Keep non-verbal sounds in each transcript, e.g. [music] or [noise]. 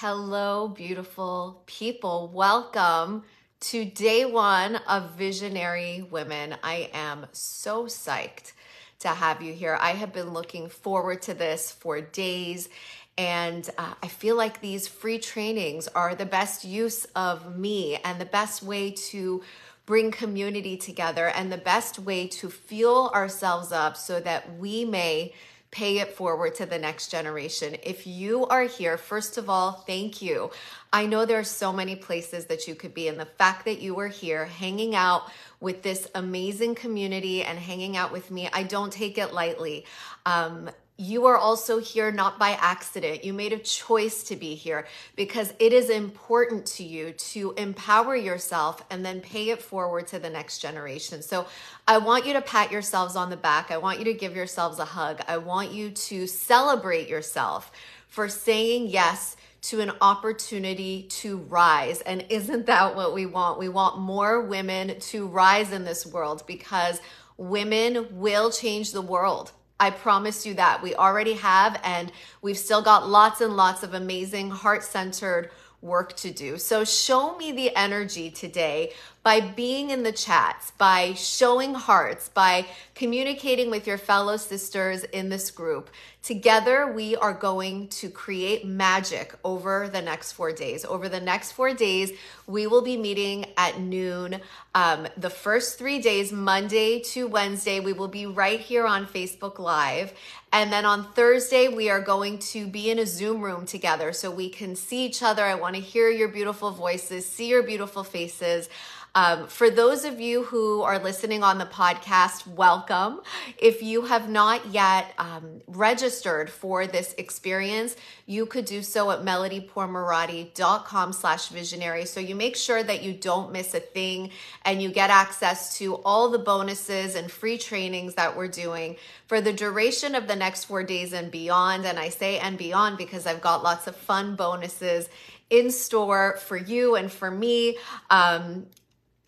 Hello, beautiful people. Welcome to day one of Visionary Women. I am so psyched to have you here. I have been looking forward to this for days. And uh, I feel like these free trainings are the best use of me and the best way to bring community together and the best way to fuel ourselves up so that we may pay it forward to the next generation. If you are here, first of all, thank you. I know there are so many places that you could be, and the fact that you are here hanging out with this amazing community and hanging out with me, I don't take it lightly. Um, you are also here not by accident. You made a choice to be here because it is important to you to empower yourself and then pay it forward to the next generation. So I want you to pat yourselves on the back. I want you to give yourselves a hug. I want you to celebrate yourself for saying yes to an opportunity to rise. And isn't that what we want? We want more women to rise in this world because women will change the world. I promise you that. We already have, and we've still got lots and lots of amazing heart centered work to do. So show me the energy today by being in the chats, by showing hearts, by communicating with your fellow sisters in this group. Together, we are going to create magic over the next four days. Over the next four days, we will be meeting at noon. Um, the first three days, Monday to Wednesday, we will be right here on Facebook Live. And then on Thursday, we are going to be in a Zoom room together so we can see each other. I want to hear your beautiful voices, see your beautiful faces. Um, for those of you who are listening on the podcast, welcome. If you have not yet um, registered for this experience, you could do so at melodypourmoradi.com slash visionary. So you make sure that you don't miss a thing and you get access to all the bonuses and free trainings that we're doing for the duration of the next four days and beyond. And I say and beyond because I've got lots of fun bonuses in store for you and for me. Um,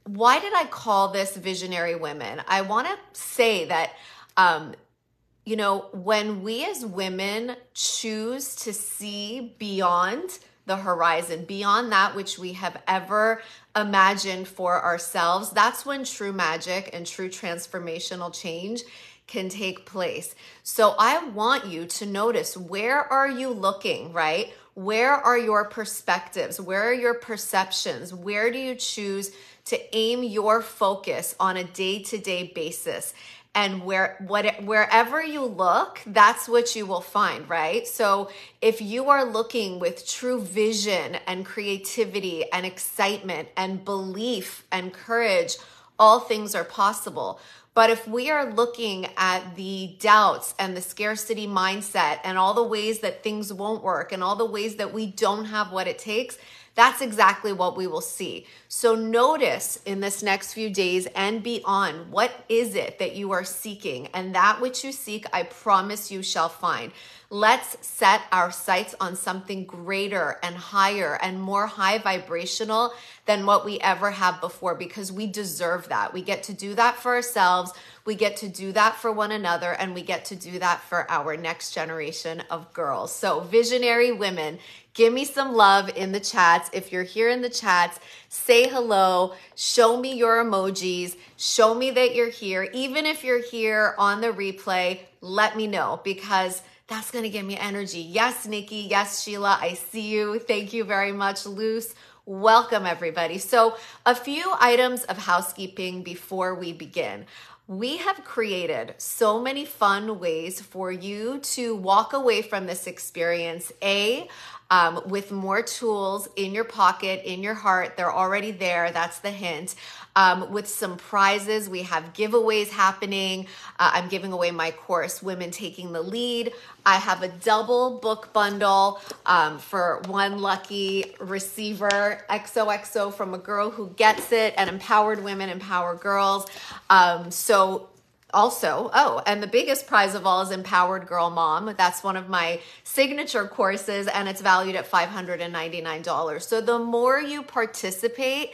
why did I call this Visionary Women? I want to say that, um, you know, when we as women choose to see beyond the horizon, beyond that which we have ever imagined for ourselves, that's when true magic and true transformational change can take place. So I want you to notice where are you looking, right? Where are your perspectives? Where are your perceptions? Where do you choose to aim your focus on a day-to-day basis? and where what wherever you look that's what you will find right so if you are looking with true vision and creativity and excitement and belief and courage all things are possible but if we are looking at the doubts and the scarcity mindset and all the ways that things won't work and all the ways that we don't have what it takes, that's exactly what we will see. So notice in this next few days and beyond, what is it that you are seeking? And that which you seek, I promise you shall find. Let's set our sights on something greater and higher and more high vibrational than what we ever have before because we deserve that. We get to do that for ourselves. We get to do that for one another and we get to do that for our next generation of girls. So, visionary women, give me some love in the chats. If you're here in the chats, say hello, show me your emojis, show me that you're here. Even if you're here on the replay, let me know because that's going to give me energy. Yes, Nikki. Yes, Sheila. I see you. Thank you very much, Luce. Welcome, everybody. So, a few items of housekeeping before we begin. We have created so many fun ways for you to walk away from this experience. A, um, with more tools in your pocket, in your heart. They're already there. That's the hint. Um, with some prizes, we have giveaways happening. Uh, I'm giving away my course, Women Taking the Lead. I have a double book bundle um, for one lucky receiver, XOXO from a girl who gets it, and empowered women empower girls. Um, so also, oh, and the biggest prize of all is Empowered Girl Mom. That's one of my signature courses, and it's valued at $599. So the more you participate,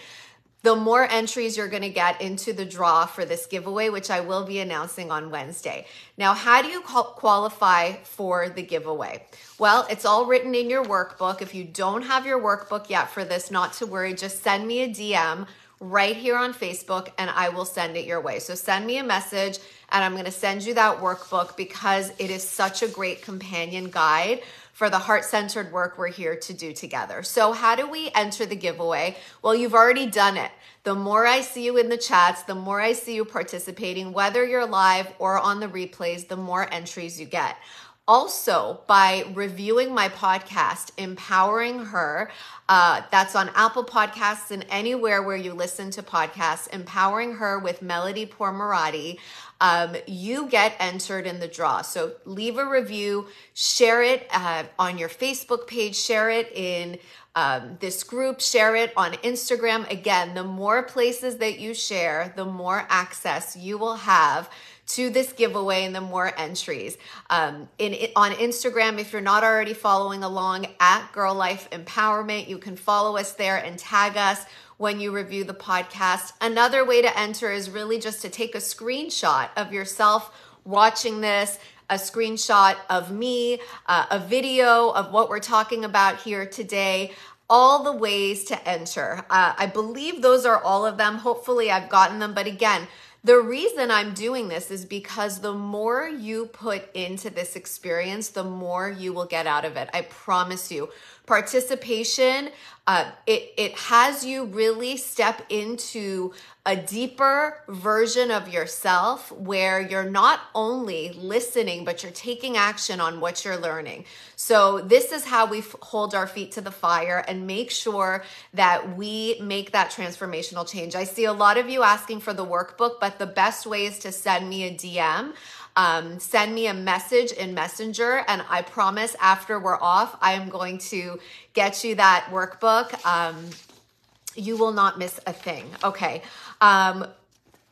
the more entries you're going to get into the draw for this giveaway, which I will be announcing on Wednesday. Now, how do you qualify for the giveaway? Well, it's all written in your workbook. If you don't have your workbook yet for this, not to worry, just send me a DM right here on Facebook and I will send it your way. So send me a message and I'm going to send you that workbook because it is such a great companion guide for the heart centered work we're here to do together. So, how do we enter the giveaway? Well, you've already done it. The more I see you in the chats, the more I see you participating, whether you're live or on the replays, the more entries you get. Also, by reviewing my podcast, Empowering Her, uh, that's on Apple Podcasts and anywhere where you listen to podcasts, Empowering Her with Melody Pourmoradi um, you get entered in the draw. So leave a review, share it uh, on your Facebook page, share it in um, this group, share it on Instagram. Again, the more places that you share, the more access you will have to this giveaway and the more entries. Um, in, on Instagram, if you're not already following along at Girl Life Empowerment, you can follow us there and tag us when you review the podcast. Another way to enter is really just to take a screenshot of yourself watching this, a screenshot of me, uh, a video of what we're talking about here today. All the ways to enter. Uh, I believe those are all of them. Hopefully, I've gotten them. But again, the reason I'm doing this is because the more you put into this experience, the more you will get out of it. I promise you participation uh, it, it has you really step into a deeper version of yourself where you're not only listening, but you're taking action on what you're learning. So, this is how we f- hold our feet to the fire and make sure that we make that transformational change. I see a lot of you asking for the workbook, but the best way is to send me a DM um, send me a message in Messenger, and I promise after we're off, I am going to get you that workbook. Um, you will not miss a thing. Okay. Um,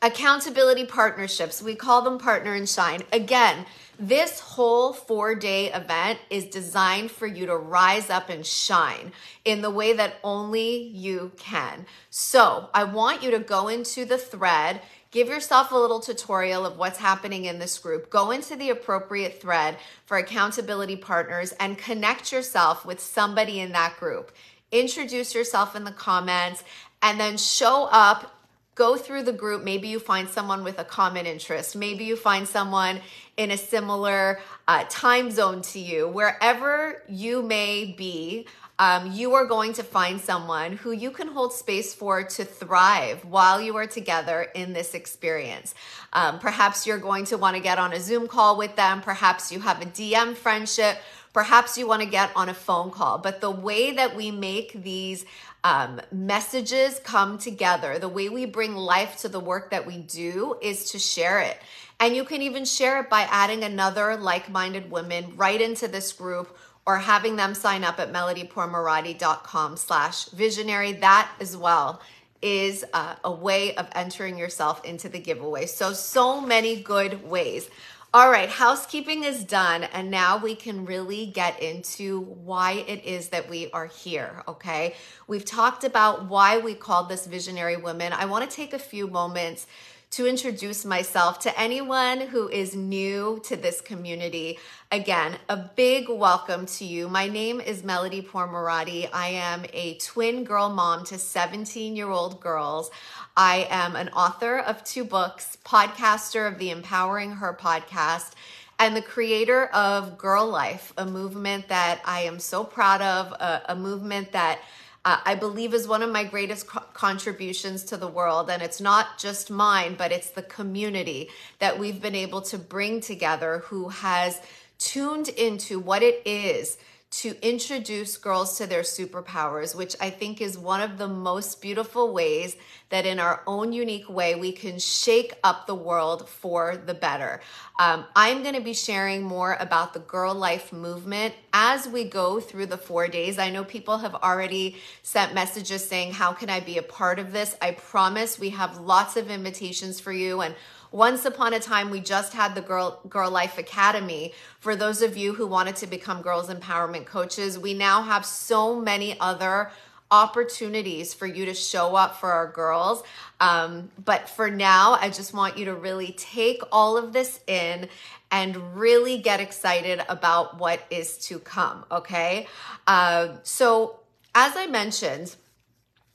accountability partnerships, we call them Partner and Shine. Again, this whole four day event is designed for you to rise up and shine in the way that only you can. So I want you to go into the thread Give yourself a little tutorial of what's happening in this group. Go into the appropriate thread for accountability partners and connect yourself with somebody in that group. Introduce yourself in the comments and then show up go through the group. Maybe you find someone with a common interest. Maybe you find someone in a similar uh, time zone to you. Wherever you may be, um, you are going to find someone who you can hold space for to thrive while you are together in this experience. Um, perhaps you're going to want to get on a Zoom call with them. Perhaps you have a DM friendship. Perhaps you want to get on a phone call. But the way that we make these um, messages come together, the way we bring life to the work that we do is to share it. And you can even share it by adding another like minded woman right into this group or having them sign up at melodypourmoradi.com slash visionary. That as well is uh, a way of entering yourself into the giveaway. So, so many good ways. All right, housekeeping is done, and now we can really get into why it is that we are here. Okay, we've talked about why we called this Visionary Women. I want to take a few moments to introduce myself to anyone who is new to this community. Again, a big welcome to you. My name is Melody Pourmoradi. I am a twin girl mom to 17 year old girls. I am an author of two books, podcaster of the Empowering Her podcast, and the creator of Girl Life, a movement that I am so proud of, a, a movement that uh, I believe is one of my greatest co- contributions to the world. And it's not just mine, but it's the community that we've been able to bring together who has tuned into what it is to introduce girls to their superpowers, which I think is one of the most beautiful ways that, in our own unique way, we can shake up the world for the better. Um, I'm going to be sharing more about the Girl Life movement as we go through the four days. I know people have already sent messages saying, How can I be a part of this? I promise we have lots of invitations for you and once upon a time, we just had the Girl, Girl Life Academy. For those of you who wanted to become girls empowerment coaches, we now have so many other opportunities for you to show up for our girls. Um, but for now, I just want you to really take all of this in and really get excited about what is to come. Okay. Uh, so, as I mentioned,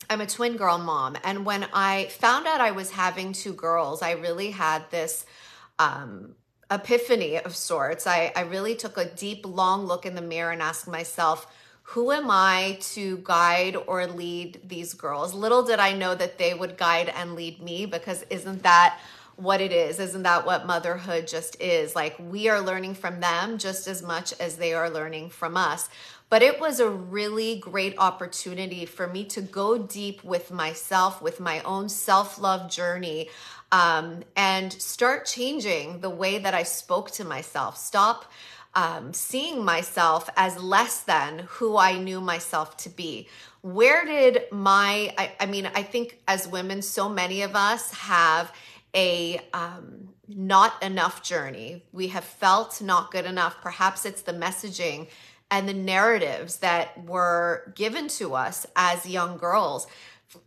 I'm a twin girl mom. And when I found out I was having two girls, I really had this um, epiphany of sorts. I, I really took a deep, long look in the mirror and asked myself, who am I to guide or lead these girls? Little did I know that they would guide and lead me because isn't that what it is? Isn't that what motherhood just is? Like we are learning from them just as much as they are learning from us. But it was a really great opportunity for me to go deep with myself, with my own self love journey, um, and start changing the way that I spoke to myself. Stop um, seeing myself as less than who I knew myself to be. Where did my, I, I mean, I think as women, so many of us have a um, not enough journey. We have felt not good enough. Perhaps it's the messaging and the narratives that were given to us as young girls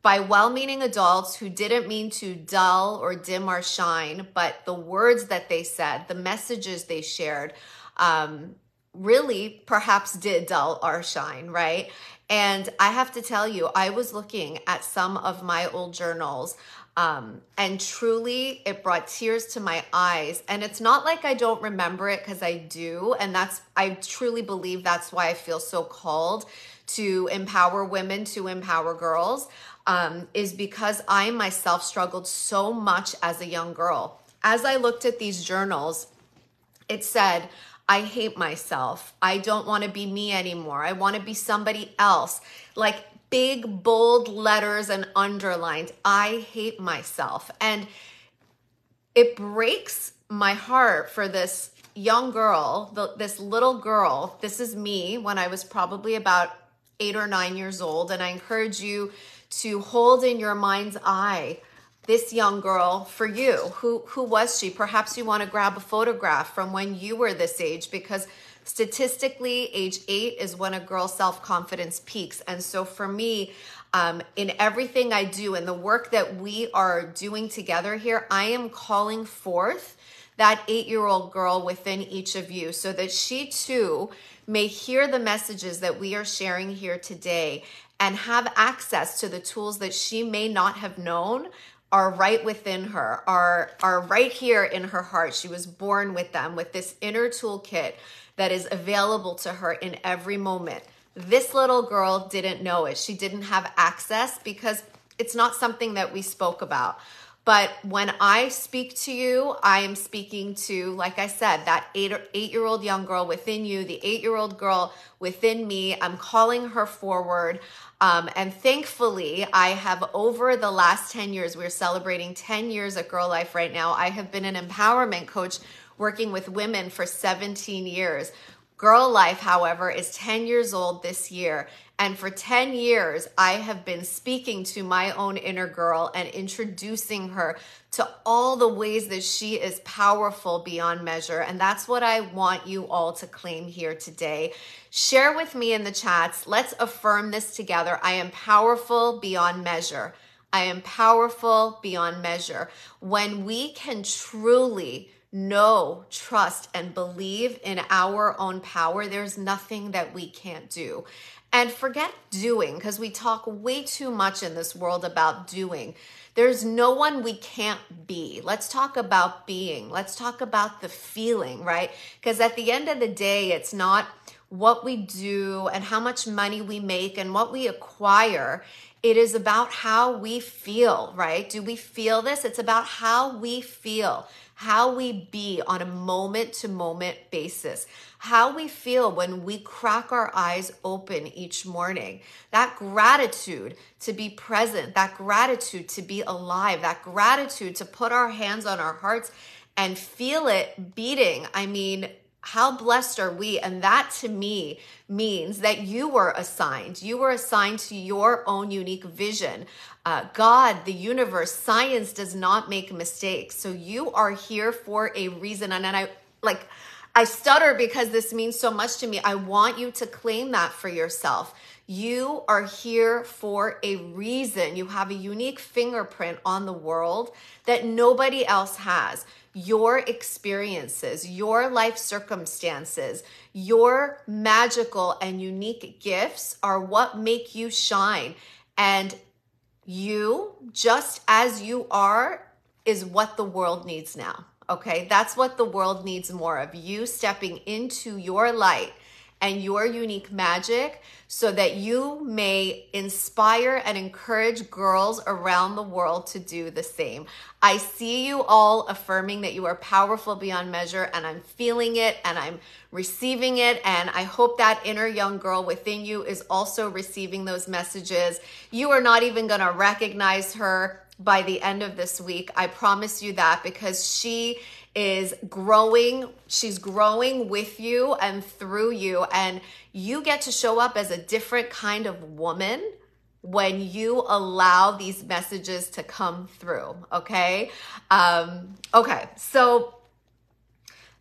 by well meaning adults who didn't mean to dull or dim our shine, but the words that they said, the messages they shared, um, really perhaps did dull our shine, right? And I have to tell you, I was looking at some of my old journals um, and truly, it brought tears to my eyes. And it's not like I don't remember it because I do. And that's, I truly believe that's why I feel so called to empower women, to empower girls, um, is because I myself struggled so much as a young girl. As I looked at these journals, it said, I hate myself. I don't want to be me anymore. I want to be somebody else. Like big, bold letters and underlined. I hate myself. And it breaks my heart for this young girl, the, this little girl. This is me when I was probably about eight or nine years old. And I encourage you to hold in your mind's eye this young girl for you. Who, who was she? Perhaps you want to grab a photograph from when you were this age because Statistically, age eight is when a girl's self confidence peaks. And so for me, um, in everything I do and the work that we are doing together here, I am calling forth that eight year old girl within each of you so that she too may hear the messages that we are sharing here today and have access to the tools that she may not have known are right within her, are, are right here in her heart. She was born with them, with this inner toolkit that is available to her in every moment. This little girl didn't know it. She didn't have access because it's not something that we spoke about. But when I speak to you, I am speaking to, like I said, that eight, eight year old young girl within you, the eight year old girl within me. I'm calling her forward. Um, and thankfully, I have over the last 10 years, we're celebrating 10 years at Girl Life right now. I have been an empowerment coach working with women for 17 years. Girl Life, however, is 10 years old this year. And for 10 years, I have been speaking to my own inner girl and introducing her to all the ways that she is powerful beyond measure. And that's what I want you all to claim here today. Share with me in the chats. Let's affirm this together. I am powerful beyond measure. I am powerful beyond measure. When we can truly know, trust, and believe in our own power, there's nothing that we can't do. And forget doing, because we talk way too much in this world about doing. There's no one we can't be. Let's talk about being. Let's talk about the feeling, right? Because at the end of the day, it's not what we do and how much money we make and what we acquire. It is about how we feel, right? Do we feel this? It's about how we feel how we be on a moment to moment basis, how we feel when we crack our eyes open each morning. That gratitude to be present, that gratitude to be alive, that gratitude to put our hands on our hearts and feel it beating. I mean, how blessed are we? And that to me means that you were assigned. You were assigned to your own unique vision uh, God, the universe, science does not make mistakes. So you are here for a reason. And, and I like, I stutter because this means so much to me. I want you to claim that for yourself. You are here for a reason. You have a unique fingerprint on the world that nobody else has. Your experiences, your life circumstances, your magical and unique gifts are what make you shine. And you, just as you are, is what the world needs now. Okay, that's what the world needs more of you stepping into your light and your unique magic so that you may inspire and encourage girls around the world to do the same. I see you all affirming that you are powerful beyond measure, and I'm feeling it and I'm receiving it. And I hope that inner young girl within you is also receiving those messages. You are not even to recognize her by the end of this week. I promise you that because she is growing. She's growing with you and through you. And you get to show up as a different kind of woman when you allow these messages to come through. Okay. Um, okay. So,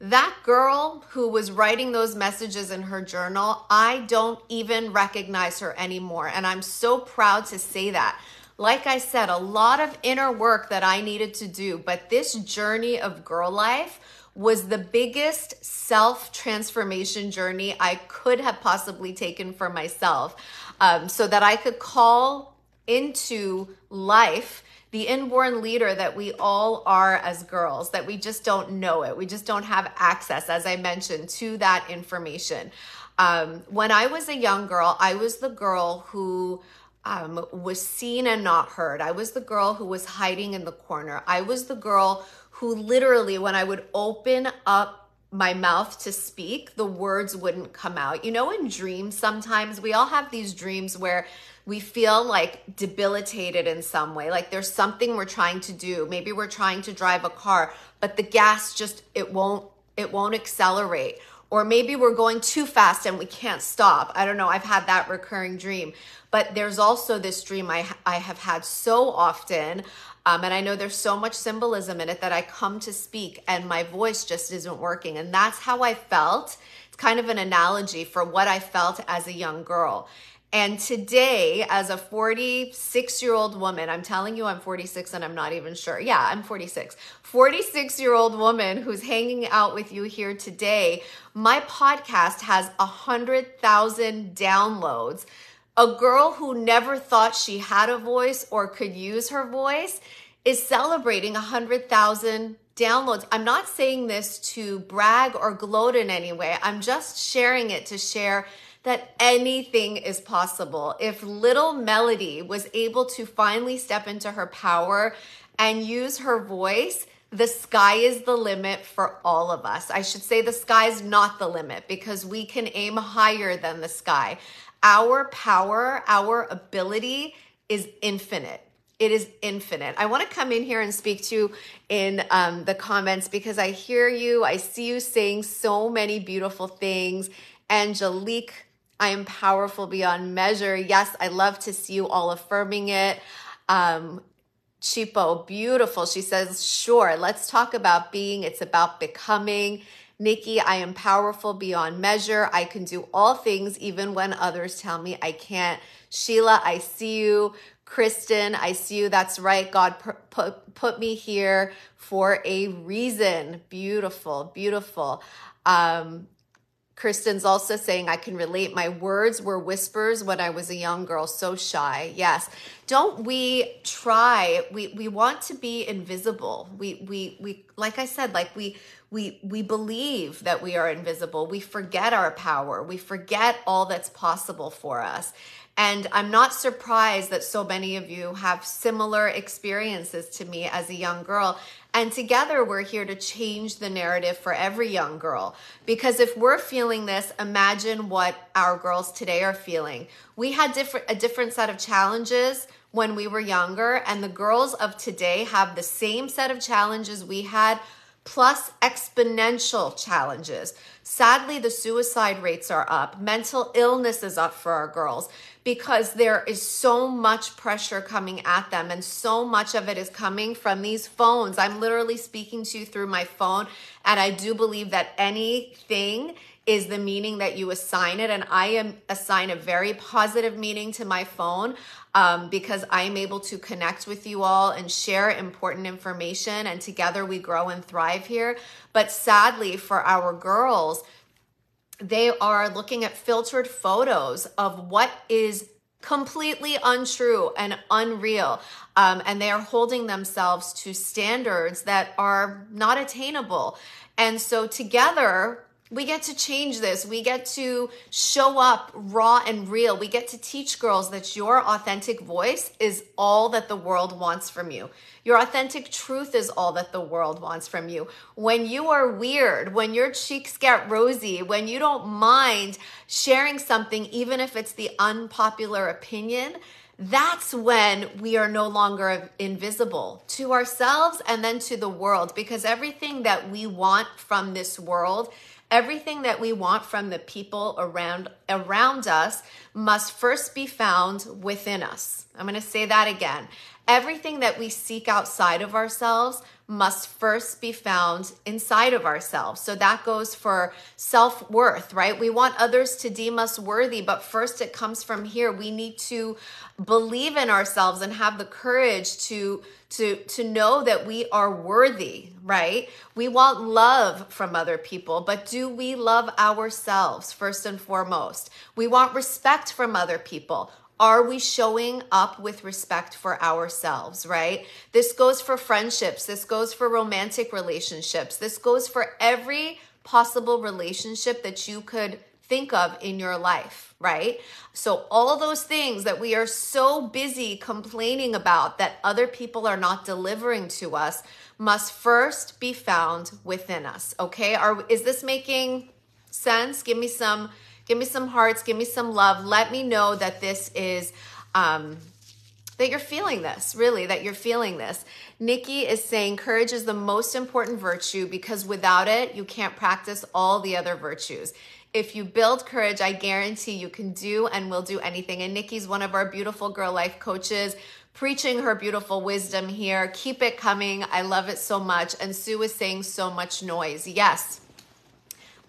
that girl who was writing those messages in her journal, I don't even recognize her anymore. And I'm so proud to say that like I said, a lot of inner work that I needed to do, but this journey of girl life was the biggest self transformation journey I could have possibly taken for myself um, so that I could call into life the inborn leader that we all are as girls, that we just don't know it. We just don't have access, as I mentioned, to that information. Um, when I was a young girl, I was the girl who um, was seen and not heard. I was the girl who was hiding in the corner. I was the girl who literally, when I would open up my mouth to speak, the words wouldn't come out. You know, in dreams, sometimes we all have these dreams where we feel like debilitated in some way, like there's something we're trying to do. Maybe we're trying to drive a car, but the gas just, it won't, it won't accelerate or maybe we're going too fast and we can't stop. I don't know. I've had that recurring dream. But there's also this dream I, I have had so often. Um, and I know there's so much symbolism in it that I come to speak and my voice just isn't working. And that's how I felt. It's kind of an analogy for what I felt as a young girl. And today, as a 46 year old woman, I'm telling you I'm 46 and I'm not even sure. Yeah, I'm 46. 46 year old woman who's hanging out with you here today. My podcast has 100,000 downloads. A girl who never thought she had a voice or could use her voice is celebrating 100,000 downloads. I'm not saying this to brag or gloat in any way. I'm just sharing it to share that anything is possible. If little Melody was able to finally step into her power and use her voice, the sky is the limit for all of us. I should say the sky is not the limit because we can aim higher than the sky. Our power, our ability is infinite. It is infinite. I want to come in here and speak to you in um, the comments because I hear you. I see you saying so many beautiful things. Angelique I am powerful beyond measure. Yes, I love to see you all affirming it. Um, Chipo, beautiful. She says, sure, let's talk about being. It's about becoming. Nikki, I am powerful beyond measure. I can do all things even when others tell me I can't. Sheila, I see you. Kristen, I see you. That's right. God put, put me here for a reason. Beautiful, beautiful. Um, Kristen's also saying, I can relate. My words were whispers when I was a young girl, so shy. Yes. Don't we try? We we want to be invisible. We we we like I said, like we we we believe that we are invisible. We forget our power. We forget all that's possible for us. And I'm not surprised that so many of you have similar experiences to me as a young girl. And together we're here to change the narrative for every young girl. Because if we're feeling this, imagine what our girls today are feeling. We had different a different set of challenges when we were younger, and the girls of today have the same set of challenges we had, plus exponential challenges. Sadly, the suicide rates are up. Mental illness is up for our girls because there is so much pressure coming at them and so much of it is coming from these phones. I'm literally speaking to you through my phone and I do believe that anything is the meaning that you assign it. And I am assign a very positive meaning to my phone um, because I'm able to connect with you all and share important information. And together we grow and thrive here. But sadly, for our girls, they are looking at filtered photos of what is completely untrue and unreal. Um, and they are holding themselves to standards that are not attainable. And so, together, we get to change this. We get to show up raw and real. We get to teach girls that your authentic voice is all that the world wants from you. Your authentic truth is all that the world wants from you. When you are weird, when your cheeks get rosy, when you don't mind sharing something, even if it's the unpopular opinion, that's when we are no longer invisible to ourselves and then to the world because everything that we want from this world Everything that we want from the people around around us must first be found within us. I'm going to say that again. Everything that we seek outside of ourselves must first be found inside of ourselves. So that goes for self worth, right? We want others to deem us worthy, but first it comes from here. We need to believe in ourselves and have the courage to to to know that we are worthy right we want love from other people but do we love ourselves first and foremost we want respect from other people are we showing up with respect for ourselves, right? This goes for friendships. This goes for romantic relationships. This goes for every possible relationship that you could think of in your life, right? So, all those things that we are so busy complaining about that other people are not delivering to us must first be found within us, okay? Are is this making sense? Give me some Give me some hearts, give me some love. Let me know that this is um, that you're feeling this, really, that you're feeling this. Nikki is saying courage is the most important virtue because without it, you can't practice all the other virtues. If you build courage, I guarantee you can do and will do anything. And Nikki's one of our beautiful girl life coaches preaching her beautiful wisdom here. Keep it coming. I love it so much. And Sue is saying so much noise. Yes,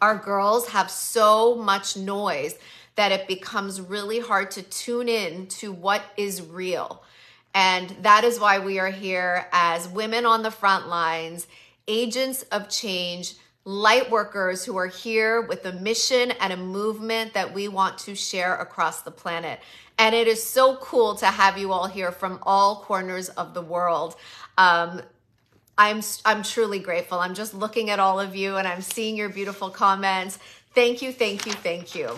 our girls have so much noise that it becomes really hard to tune in to what is real. And that is why we are here as women on the front lines, agents of change, light workers who are here with a mission and a movement that we want to share across the planet. And it is so cool to have you all here from all corners of the world. Um, I'm I'm truly grateful. I'm just looking at all of you and I'm seeing your beautiful comments. Thank you, thank you, thank you.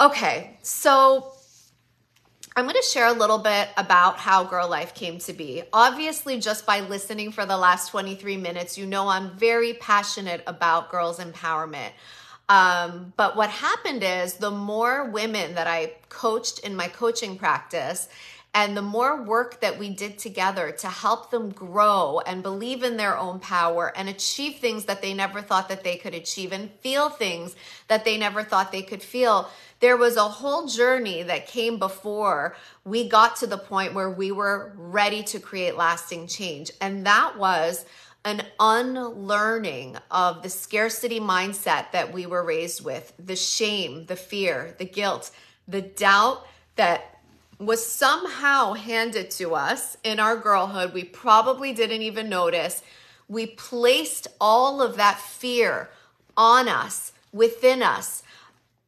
Okay, so I'm going to share a little bit about how Girl Life came to be. Obviously, just by listening for the last 23 minutes, you know I'm very passionate about girls' empowerment. Um, but what happened is the more women that I coached in my coaching practice, and the more work that we did together to help them grow and believe in their own power and achieve things that they never thought that they could achieve and feel things that they never thought they could feel, there was a whole journey that came before we got to the point where we were ready to create lasting change. And that was an unlearning of the scarcity mindset that we were raised with, the shame, the fear, the guilt, the doubt that was somehow handed to us in our girlhood. We probably didn't even notice. We placed all of that fear on us, within us,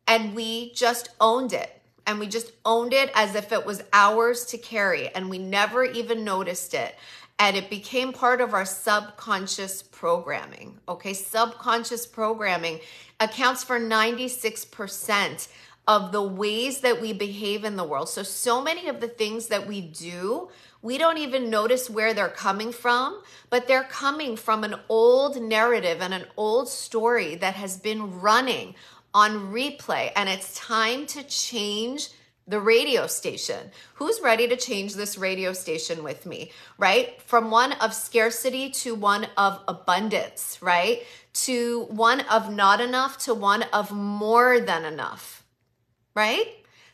and we just owned it. And we just owned it as if it was ours to carry, and we never even noticed it. And it became part of our subconscious programming. Okay, subconscious programming accounts for 96% of the ways that we behave in the world. So, so many of the things that we do, we don't even notice where they're coming from, but they're coming from an old narrative and an old story that has been running on replay. And it's time to change the radio station. Who's ready to change this radio station with me, right? From one of scarcity to one of abundance, right? To one of not enough to one of more than enough, right?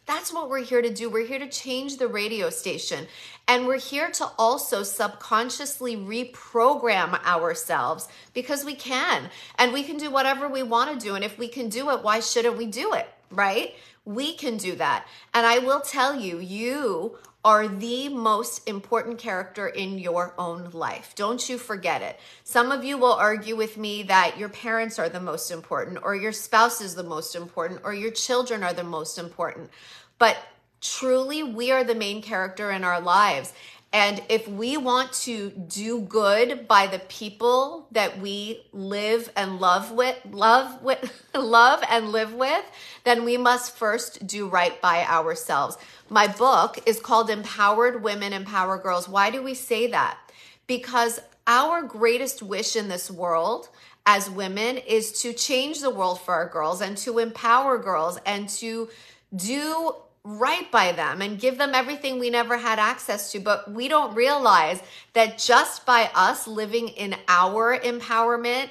That's what we're here to do. We're here to change the radio station. And we're here to also subconsciously reprogram ourselves because we can. And we can do whatever we want to do. And if we can do it, why shouldn't we do it? Right? We can do that. And I will tell you, you are the most important character in your own life. Don't you forget it. Some of you will argue with me that your parents are the most important, or your spouse is the most important, or your children are the most important. But truly, we are the main character in our lives. And if we want to do good by the people that we live and love with, love with, [laughs] love and live with, then we must first do right by ourselves. My book is called Empowered Women, Empower Girls. Why do we say that? Because our greatest wish in this world as women is to change the world for our girls and to empower girls and to do right by them and give them everything we never had access to. But we don't realize that just by us living in our empowerment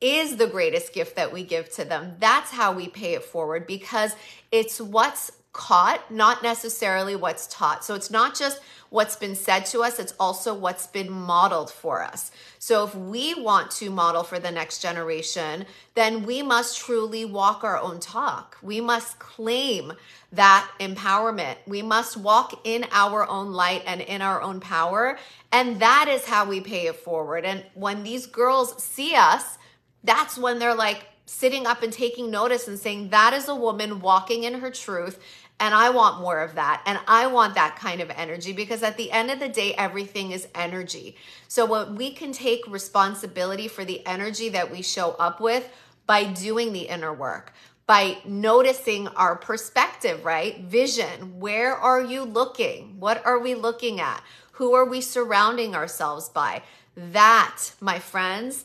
is the greatest gift that we give to them. That's how we pay it forward because it's what's caught, not necessarily what's taught. So it's not just what's been said to us, it's also what's been modeled for us. So if we want to model for the next generation, then we must truly walk our own talk. We must claim that empowerment. We must walk in our own light and in our own power. And that is how we pay it forward. And when these girls see us, that's when they're like sitting up and taking notice and saying, That is a woman walking in her truth. And I want more of that. And I want that kind of energy because at the end of the day, everything is energy. So when we can take responsibility for the energy that we show up with by doing the inner work, by noticing our perspective, right? Vision. Where are you looking? What are we looking at? Who are we surrounding ourselves by? That, my friends,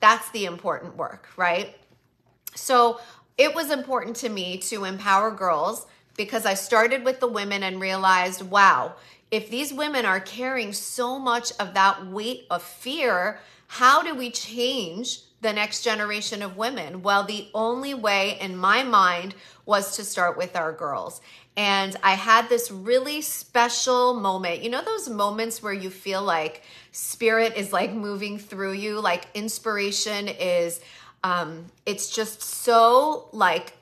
that's the important work, right? So it was important to me to empower girls because I started with the women and realized, wow, if these women are carrying so much of that weight of fear, how do we change the next generation of women? Well, the only way in my mind was to start with our girls. And I had this really special moment. You know, those moments where you feel like spirit is like moving through you, like inspiration is, um, it's just so like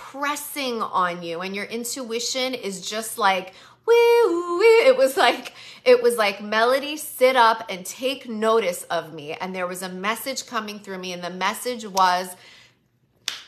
pressing on you, and your intuition is just like, it was like it was like melody sit up and take notice of me. And there was a message coming through me and the message was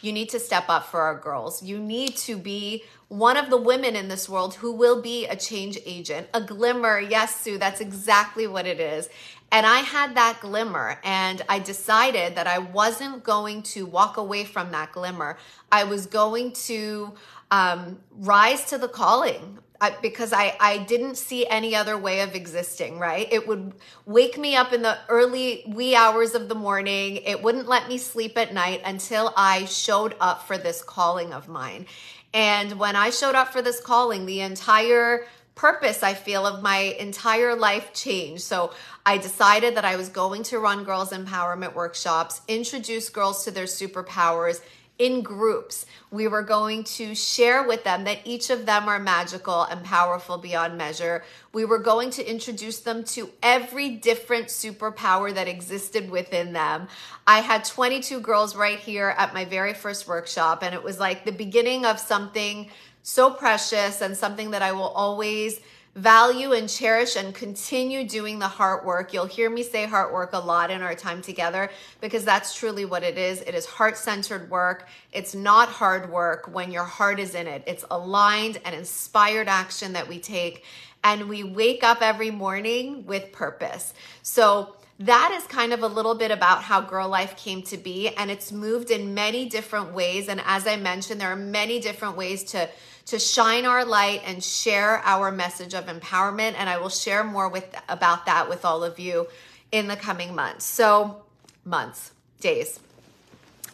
you need to step up for our girls. You need to be one of the women in this world who will be a change agent. A glimmer. Yes sue that's exactly what it is and I had that glimmer, and I decided that I wasn't going to walk away from that glimmer. I was going to um, rise to the calling. I, because I, I didn't see any other way of existing, right? It would wake me up in the early wee hours of the morning. It wouldn't let me sleep at night until I showed up for this calling of mine. And when I showed up for this calling, the entire purpose I feel of my entire life changed. So I decided that I was going to run girls empowerment workshops, introduce girls to their superpowers, in groups. We were going to share with them that each of them are magical and powerful beyond measure. We were going to introduce them to every different superpower that existed within them. I had 22 girls right here at my very first workshop, and it was like the beginning of something so precious and something that I will always value and cherish and continue doing the heart work. You'll hear me say heart work a lot in our time together because that's truly what it is. It is heart centered work. It's not hard work when your heart is in it. It's aligned and inspired action that we take. And we wake up every morning with purpose. So, that is kind of a little bit about how Girl Life came to be. And it's moved in many different ways. And as I mentioned, there are many different ways to to shine our light and share our message of empowerment. And I will share more with about that with all of you in the coming months. So, months, days.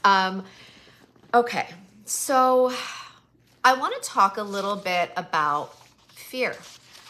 Um, okay, so I want to talk a little bit about fear.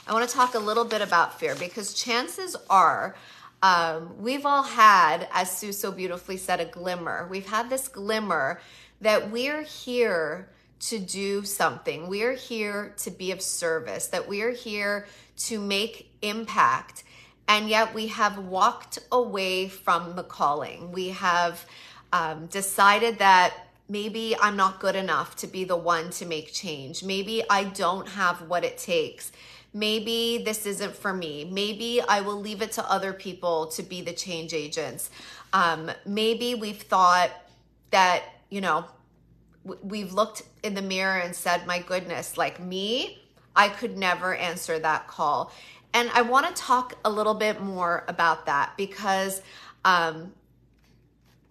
I want to talk a little bit about fear because chances are um, we've all had, as Sue so beautifully said, a glimmer. We've had this glimmer that we're here to do something. We're here to be of service, that we're here to make impact. And yet we have walked away from the calling. We have um, decided that maybe I'm not good enough to be the one to make change. Maybe I don't have what it takes. Maybe this isn't for me. Maybe I will leave it to other people to be the change agents. Um, maybe we've thought that, you know, we've looked in the mirror and said, my goodness, like me, I could never answer that call. And I want to talk a little bit more about that because um,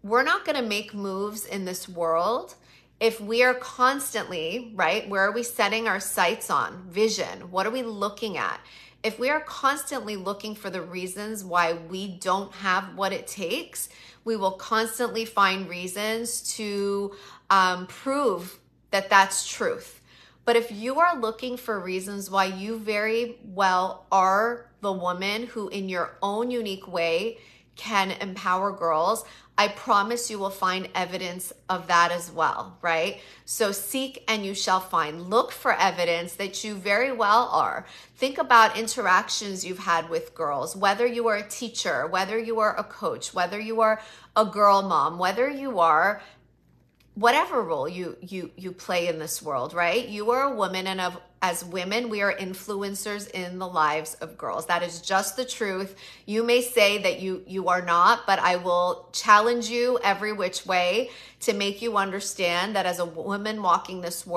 we're not going to make moves in this world if we are constantly, right? Where are we setting our sights on? Vision. What are we looking at? If we are constantly looking for the reasons why we don't have what it takes, we will constantly find reasons to um, prove that that's truth. But if you are looking for reasons why you very well are the woman who, in your own unique way, can empower girls, I promise you will find evidence of that as well, right? So seek and you shall find. Look for evidence that you very well are. Think about interactions you've had with girls, whether you are a teacher, whether you are a coach, whether you are a girl mom, whether you are whatever role you you you play in this world right? You are a woman and of as women we are influencers in the lives of girls. That is just the truth. You may say that you you are not but i will challenge you every which way to make you understand that as a woman walking this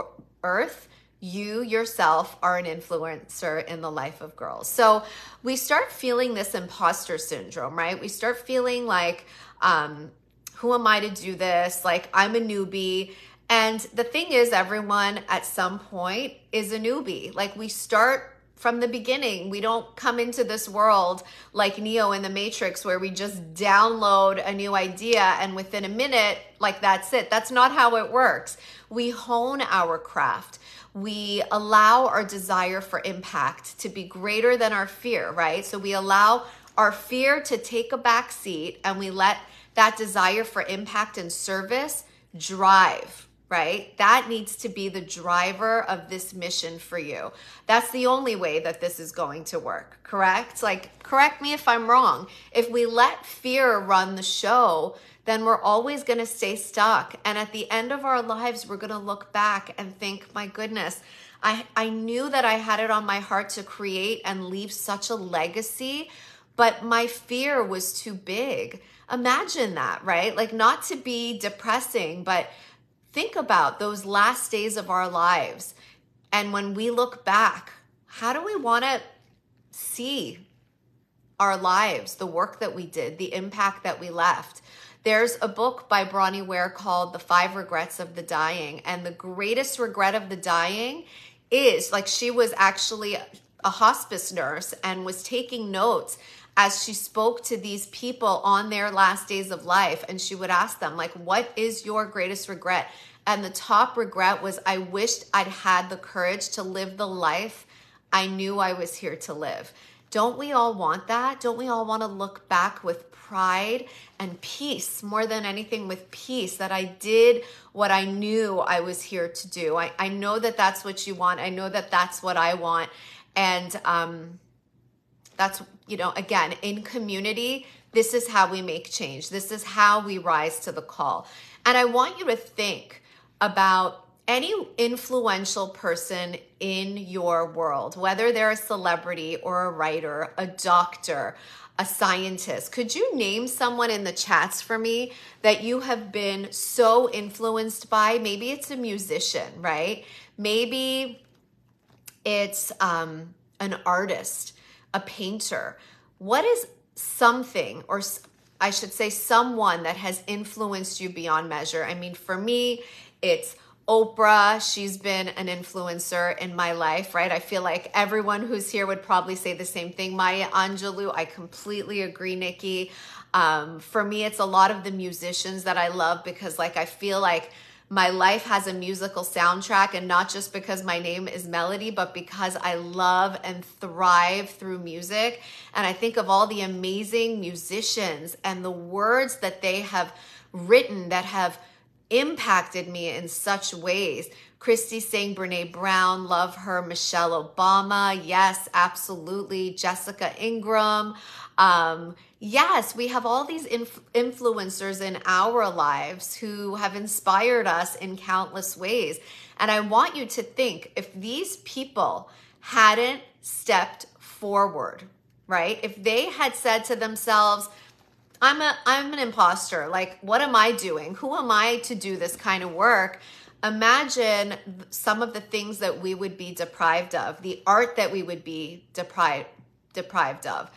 earth you yourself are an influencer in the life of girls. So we start feeling this imposter syndrome right? We start feeling like um who am I to do this? Like, I'm a newbie. And the thing is, everyone at some point is a newbie. Like, we start from the beginning. We don't come into this world like Neo in the Matrix where we just download a new idea and within a minute, like that's it. That's not how it works. We hone our craft. We allow our desire for impact to be greater than our fear, right? So we allow our fear to take a back seat and we let that desire for impact and service drive right? That needs to be the driver of this mission for you. That's the only way that this is going to work, correct? Like, correct me if I'm wrong. If we let fear run the show, then we're always going to stay stuck. And at the end of our lives, we're going to look back and think, my goodness, I, I knew that I had it on my heart to create and leave such a legacy, but my fear was too big. Imagine that, right? Like, not to be depressing, but think about those last days of our lives. And when we look back, how do we want to see our lives, the work that we did, the impact that we left? There's a book by Bronnie Ware called The Five Regrets of the Dying. And the greatest regret of the dying is like she was actually a hospice nurse and was taking notes as she spoke to these people on their last days of life and she would ask them like what is your greatest regret? And the top regret was i wished i'd had the courage to live the life i knew i was here to live. Don't we all want that? Don't we all want to look back with pride and peace more than anything with peace that i did what i knew i was here to do? I, I know that that's what you want. I know that that's what i want. And um that's, you know, again, in community, this is how we make change. This is how we rise to the call. And I want you to think about any influential person in your world, whether they're a celebrity or a writer, a doctor, a scientist. Could you name someone in the chats for me that you have been so influenced by? Maybe it's a musician, right? Maybe it's um, an artist a painter, what is something, or I should say, someone that has influenced you beyond measure? I mean, for me, it's Oprah, she's been an influencer in my life, right? I feel like everyone who's here would probably say the same thing. Maya Angelou, I completely agree, Nikki. Um, for me, it's a lot of the musicians that I love because, like, I feel like my life has a musical soundtrack, and not just because my name is Melody, but because I love and thrive through music. And I think of all the amazing musicians and the words that they have written that have impacted me in such ways. Christy saying Brene Brown, love her. Michelle Obama, yes, absolutely. Jessica Ingram. Um, yes, we have all these inf- influencers in our lives who have inspired us in countless ways. And I want you to think if these people hadn't stepped forward, right? If they had said to themselves, I'm a I'm an imposter. Like what am I doing? Who am I to do this kind of work? Imagine some of the things that we would be deprived of, the art that we would be deprived deprived of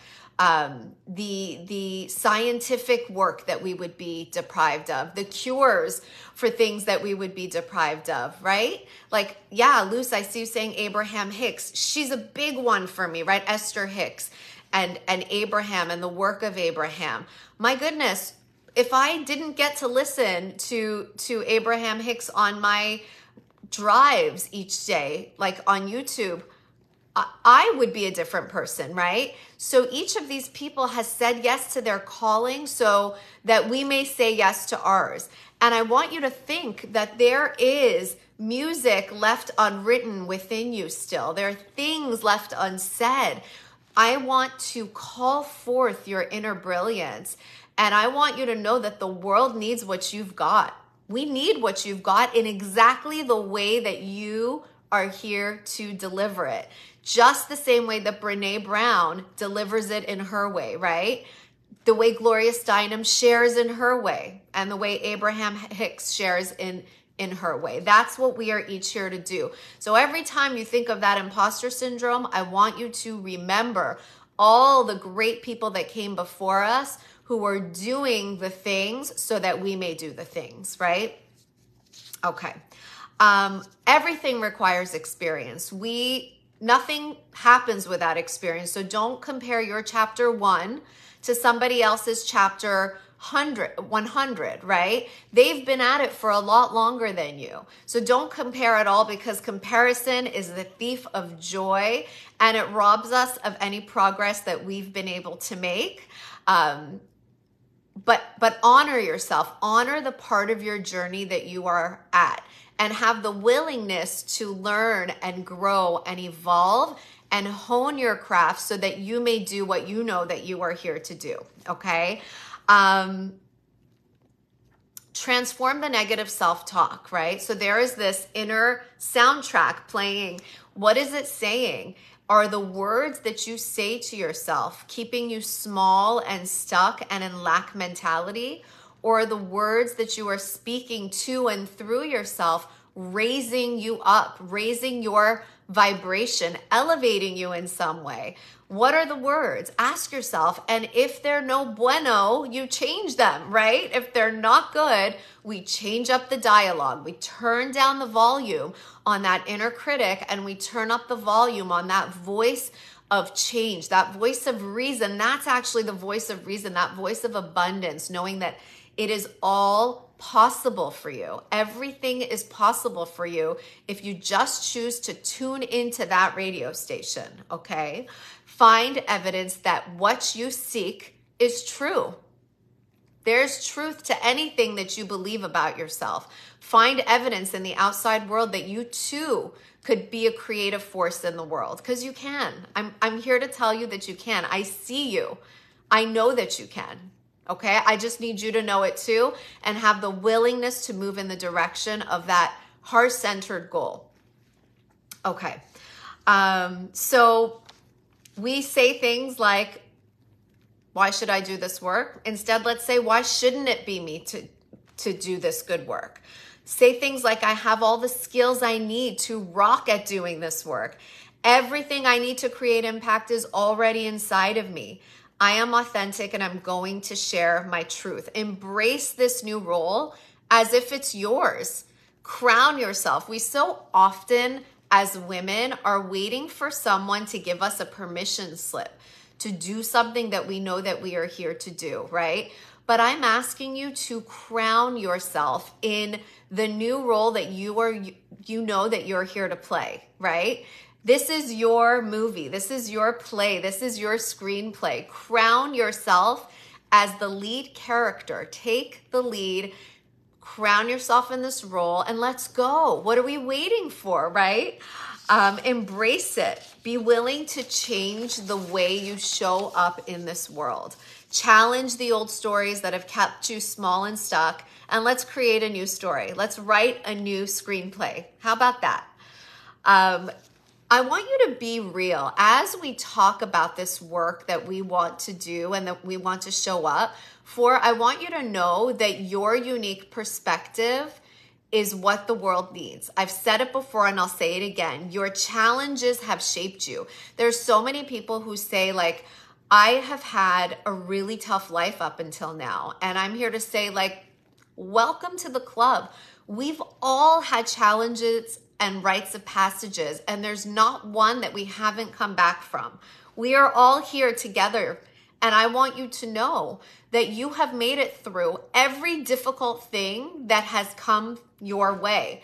um, the the scientific work that we would be deprived of, the cures for things that we would be deprived of, right? Like, yeah, Luce, I see you saying Abraham Hicks. She's a big one for me, right? Esther Hicks and and Abraham and the work of Abraham. My goodness, if I didn't get to listen to to Abraham Hicks on my drives each day, like on YouTube, I would be a different person, right? So each of these people has said yes to their calling so that we may say yes to ours. And I want you to think that there is music left unwritten within you still. There are things left unsaid. I want to call forth your inner brilliance. And I want you to know that the world needs what you've got. We need what you've got in exactly the way that you are here to deliver it just the same way that Brene Brown delivers it in her way, right? The way Gloria Steinem shares in her way, and the way Abraham Hicks shares in in her way. That's what we are each here to do. So every time you think of that imposter syndrome, I want you to remember all the great people that came before us who were doing the things so that we may do the things, right? Okay. Um, everything requires experience. We Nothing happens with that experience. So don't compare your chapter one to somebody else's chapter 100, 100, right? They've been at it for a lot longer than you. So don't compare at all because comparison is the thief of joy and it robs us of any progress that we've been able to make. Um, but but honor yourself honor the part of your journey that you are at and have the willingness to learn and grow and evolve and hone your craft so that you may do what you know that you are here to do. Okay. Um, transform the negative self talk, right? So there is this inner soundtrack playing. What is it saying? Are the words that you say to yourself keeping you small and stuck and in lack mentality? Or the words that you are speaking to and through yourself raising you up, raising your vibration, elevating you in some way. What are the words? Ask yourself. And if they're no bueno, you change them, right? If they're not good, we change up the dialogue. We turn down the volume on that inner critic and we turn up the volume on that voice of change, that voice of reason. That's actually the voice of reason, that voice of abundance, knowing that it is all possible for you. Everything is possible for you if you just choose to tune into that radio station, okay? Find evidence that what you seek is true. There's truth to anything that you believe about yourself. Find evidence in the outside world that you too could be a creative force in the world because you can. I'm, I'm here to tell you that you can. I see you. I know that you can. Okay. I just need you to know it too and have the willingness to move in the direction of that heart centered goal. Okay. Um, so we say things like, why should I do this work? Instead, let's say, why shouldn't it be me to, to do this good work? Say things like, I have all the skills I need to rock at doing this work. Everything I need to create impact is already inside of me. I am authentic and I'm going to share my truth. Embrace this new role as if it's yours. Crown yourself. We so often, as women, are waiting for someone to give us a permission slip to do something that we know that we are here to do, right? but I'm asking you to crown yourself in the new role that you are you know that you're here to play, right? This is your movie. This is your play. This is your screenplay. Crown yourself as the lead character. Take the lead, crown yourself in this role, and let's go. What are we waiting for, right? Um, embrace it. Be willing to change the way you show up in this world. Challenge the old stories that have kept you small and stuck, and let's create a new story. Let's write a new screenplay. How about that? Um, I want you to be real. As we talk about this work that we want to do and that we want to show up for, I want you to know that your unique perspective is what the world needs. I've said it before and I'll say it again. Your challenges have shaped you. There's so many people who say like I have had a really tough life up until now and I'm here to say like welcome to the club. We've all had challenges and rites of passages and there's not one that we haven't come back from. We are all here together and I want you to know that you have made it through every difficult thing that has come your way.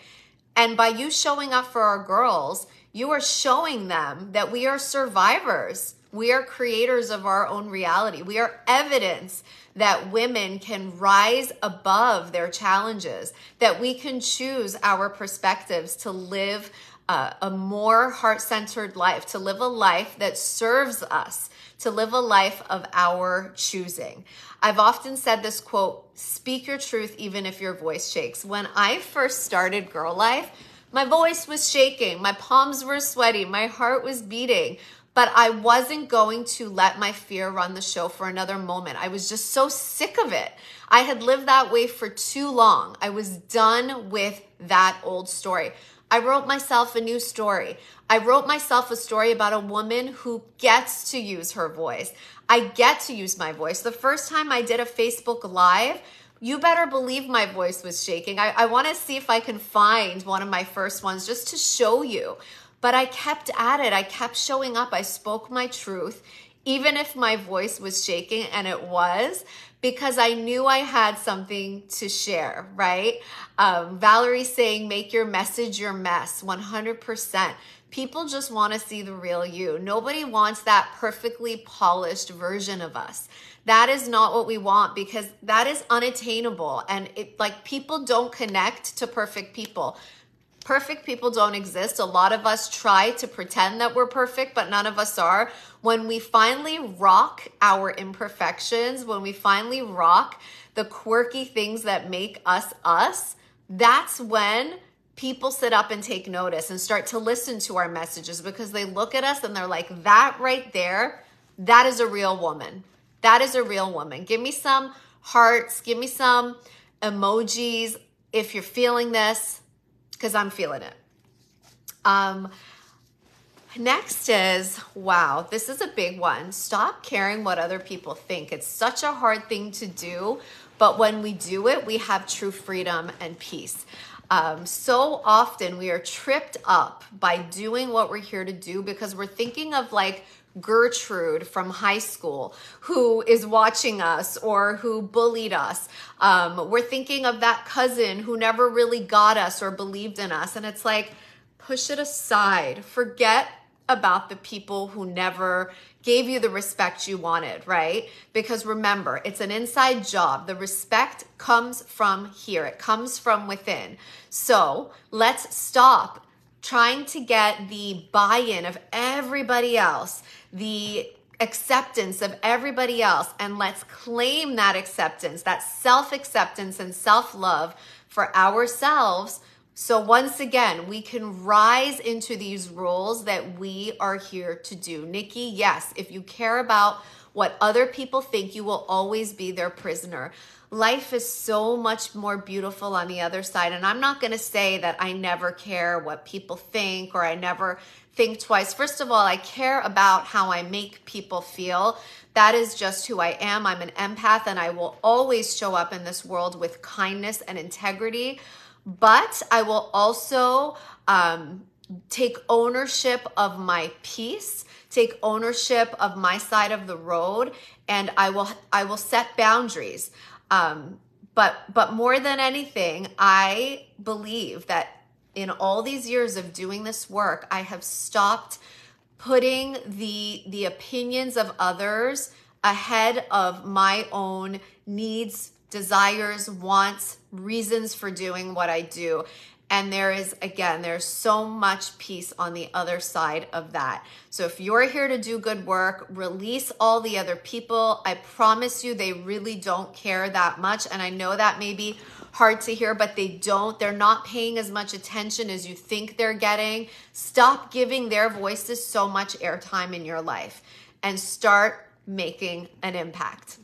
And by you showing up for our girls, you are showing them that we are survivors. We are creators of our own reality. We are evidence that women can rise above their challenges, that we can choose our perspectives to live uh, a more heart centered life, to live a life that serves us, to live a life of our choosing. I've often said this quote speak your truth even if your voice shakes. When I first started GiRLiFE, my voice was shaking, my palms were sweaty, my heart was beating but I wasn't going to let my fear run the show for another moment. I was just so sick of it. I had lived that way for too long. I was done with that old story. I wrote myself a new story. I wrote myself a story about a woman who gets to use her voice. I get to use my voice. The first time I did a Facebook Live, you better believe my voice was shaking. I, I want to see if I can find one of my first ones just to show you. But I kept at it. I kept showing up. I spoke my truth, even if my voice was shaking, and it was because I knew I had something to share, right? Um, Valerie saying, make your message your mess, 100%. People just want to see the real you. Nobody wants that perfectly polished version of us. That is not what we want because that is unattainable. And it like people don't connect to perfect people. Perfect people don't exist. A lot of us try to pretend that we're perfect, but none of us are. When we finally rock our imperfections, when we finally rock the quirky things that make us us, that's when people sit up and take notice and start to listen to our messages because they look at us and they're like, that right there, that is a real woman. That is a real woman. Give me some hearts, give me some emojis if you're feeling this because I'm feeling it. Um, next is wow, this is a big one. Stop caring what other people think. It's such a hard thing to do, but when we do it, we have true freedom and peace. Um, so often we are tripped up by doing what we're here to do because we're thinking of like Gertrude from high school who is watching us or who bullied us. Um, we're thinking of that cousin who never really got us or believed in us. And it's like, push it aside. Forget about the people who never gave you the respect you wanted, right? Because remember, it's an inside job. The respect comes from here, it comes from within. So let's stop trying to get the buy in of everybody else, the acceptance of everybody else, and let's claim that acceptance, that self acceptance and self love for ourselves. So, once again, we can rise into these roles that we are here to do. Nikki, yes, if you care about what other people think, you will always be their prisoner life is so much more beautiful on the other side. And I'm not going to say that I never care what people think or I never think twice. First of all, I care about how I make people feel. That is just who I am. I'm an empath and I will always show up in this world with kindness and integrity. But I will also um, take ownership of my peace, take ownership of my side of the road, and I will I will set boundaries. Um, but but more than anything, I believe that in all these years of doing this work, I have stopped putting the the opinions of others ahead of my own needs, desires, wants, reasons for doing what I do. And there is, again, there's so much peace on the other side of that. So if you're here to do good work, release all the other people. I promise you, they really don't care that much. And I know that may be hard to hear, but they don't. They're not paying as much attention as you think they're getting. Stop giving their voices so much airtime in your life and start making an impact.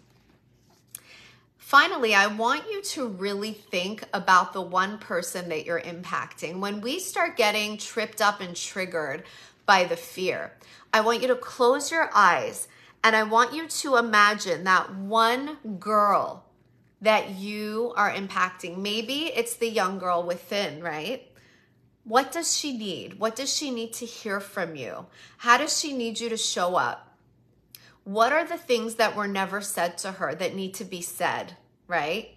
Finally, I want you to really think about the one person that you're impacting. When we start getting tripped up and triggered by the fear, I want you to close your eyes and I want you to imagine that one girl that you are impacting. Maybe it's the young girl within, right? What does she need? What does she need to hear from you? How does she need you to show up? What are the things that were never said to her that need to be said, right?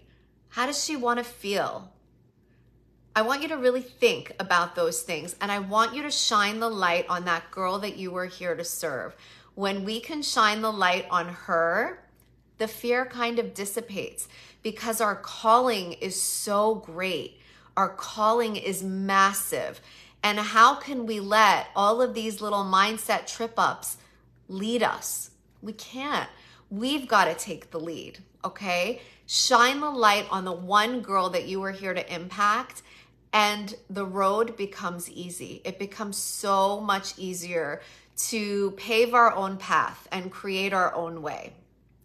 How does she want to feel? I want you to really think about those things and I want you to shine the light on that girl that you were here to serve. When we can shine the light on her, the fear kind of dissipates because our calling is so great. Our calling is massive. And how can we let all of these little mindset trip ups lead us? We can't. We've got to take the lead, okay? Shine the light on the one girl that you were here to impact, and the road becomes easy. It becomes so much easier to pave our own path and create our own way.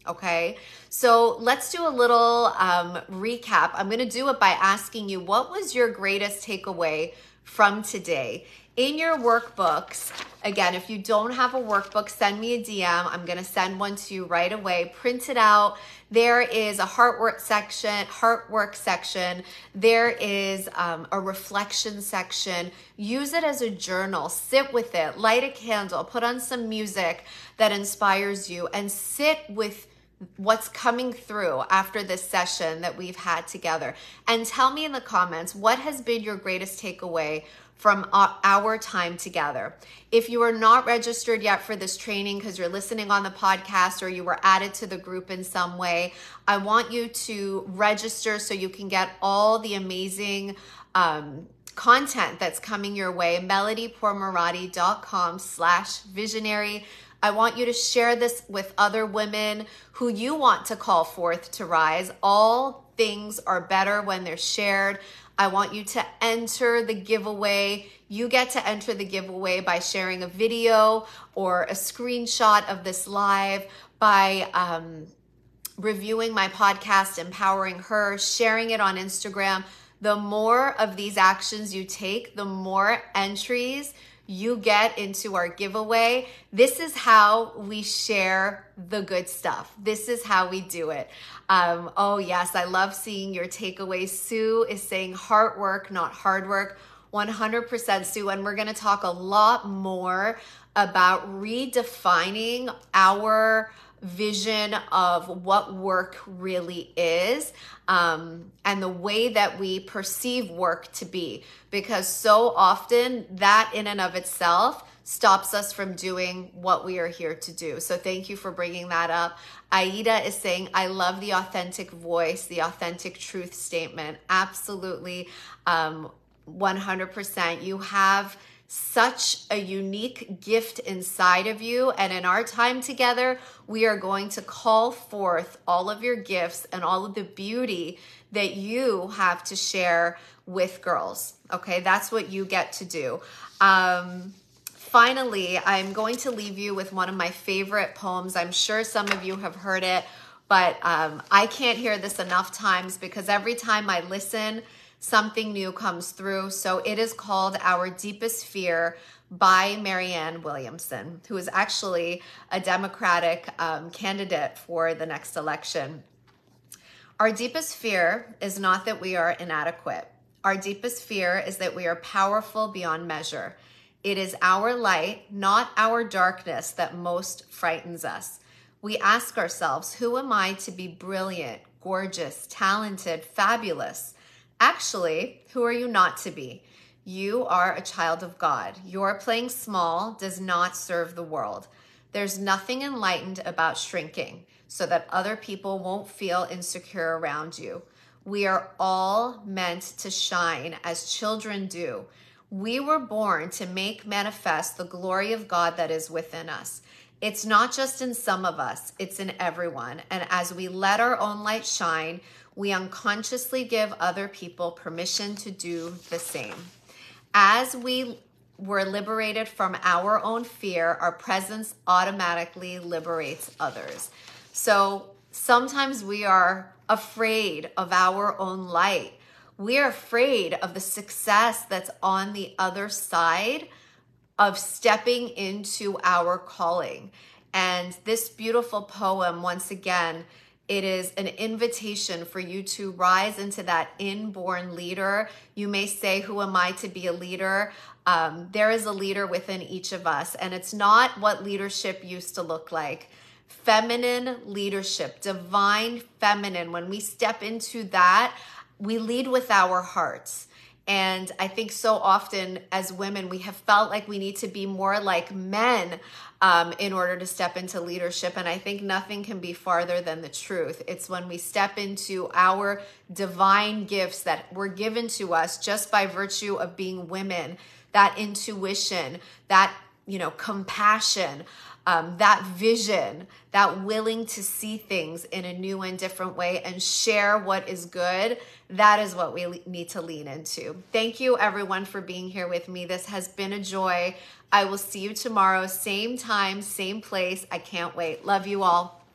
Okay, so let's do a little um, recap. I'm going to do it by asking you what was your greatest takeaway from today? In your workbooks, again, if you don't have a workbook, send me a DM. I'm going to send one to you right away. Print it out. There is a heartwork section, heartwork section. There is um, a reflection section. Use it as a journal. Sit with it. Light a candle. Put on some music that inspires you and sit with what's coming through after this session that we've had together. And tell me in the comments what has been your greatest takeaway from our time together. If you are not registered yet for this training because you're listening on the podcast or you were added to the group in some way, I want you to register so you can get all the amazing um, content that's coming your way. melodypourmoradi.com slash visionary. I want you to share this with other women who you want to call forth to rise. All things are better when they're shared. I want you to enter the giveaway. You get to enter the giveaway by sharing a video or a screenshot of this live, by um, reviewing my podcast, Empowering Her, sharing it on Instagram. The more of these actions you take, the more entries you get into our giveaway. This is how we share the good stuff. This is how we do it. Um, oh, yes, I love seeing your takeaways. Sue is saying hard work, not hard work. 100% Sue. And we're going to talk a lot more about redefining our vision of what work really is um, and the way that we perceive work to be. Because so often that, in and of itself, stops us from doing what we are here to do. So, thank you for bringing that up. Aida is saying, I love the authentic voice, the authentic truth statement. Absolutely. Um, 100%. You have such a unique gift inside of you. And in our time together, we are going to call forth all of your gifts and all of the beauty that you have to share with girls. Okay, that's what you get to do. Um, finally, I'm going to leave you with one of my favorite poems. I'm sure some of you have heard it, but um, I can't hear this enough times because every time I listen, something new comes through. So it is called Our Deepest Fear by Marianne Williamson, who is actually a Democratic um, candidate for the next election. Our deepest fear is not that we are inadequate. Our deepest fear is that we are powerful beyond measure. It is our light, not our darkness, that most frightens us. We ask ourselves, who am I to be brilliant, gorgeous, talented, fabulous? Actually, who are you not to be? You are a child of God. Your playing small does not serve the world. There's nothing enlightened about shrinking so that other people won't feel insecure around you. We are all meant to shine as children do. We were born to make manifest the glory of God that is within us. It's not just in some of us, it's in everyone. And as we let our own light shine, we unconsciously give other people permission to do the same. As we were liberated from our own fear, our presence automatically liberates others. So sometimes we are afraid of our own light. We're afraid of the success that's on the other side of stepping into our calling. And this beautiful poem, once again, it is an invitation for you to rise into that inborn leader. You may say, Who am I to be a leader? Um, there is a leader within each of us, and it's not what leadership used to look like. Feminine leadership, divine feminine, when we step into that, we lead with our hearts. And I think so often as women, we have felt like we need to be more like men um, in order to step into leadership. And I think nothing can be farther than the truth. It's when we step into our divine gifts that were given to us just by virtue of being women, that intuition, that, you know, compassion um, that vision, that willing to see things in a new and different way and share what is good, that is what we need to lean into. Thank you, everyone, for being here with me. This has been a joy. I will see you tomorrow, same time, same place. I can't wait. Love you all.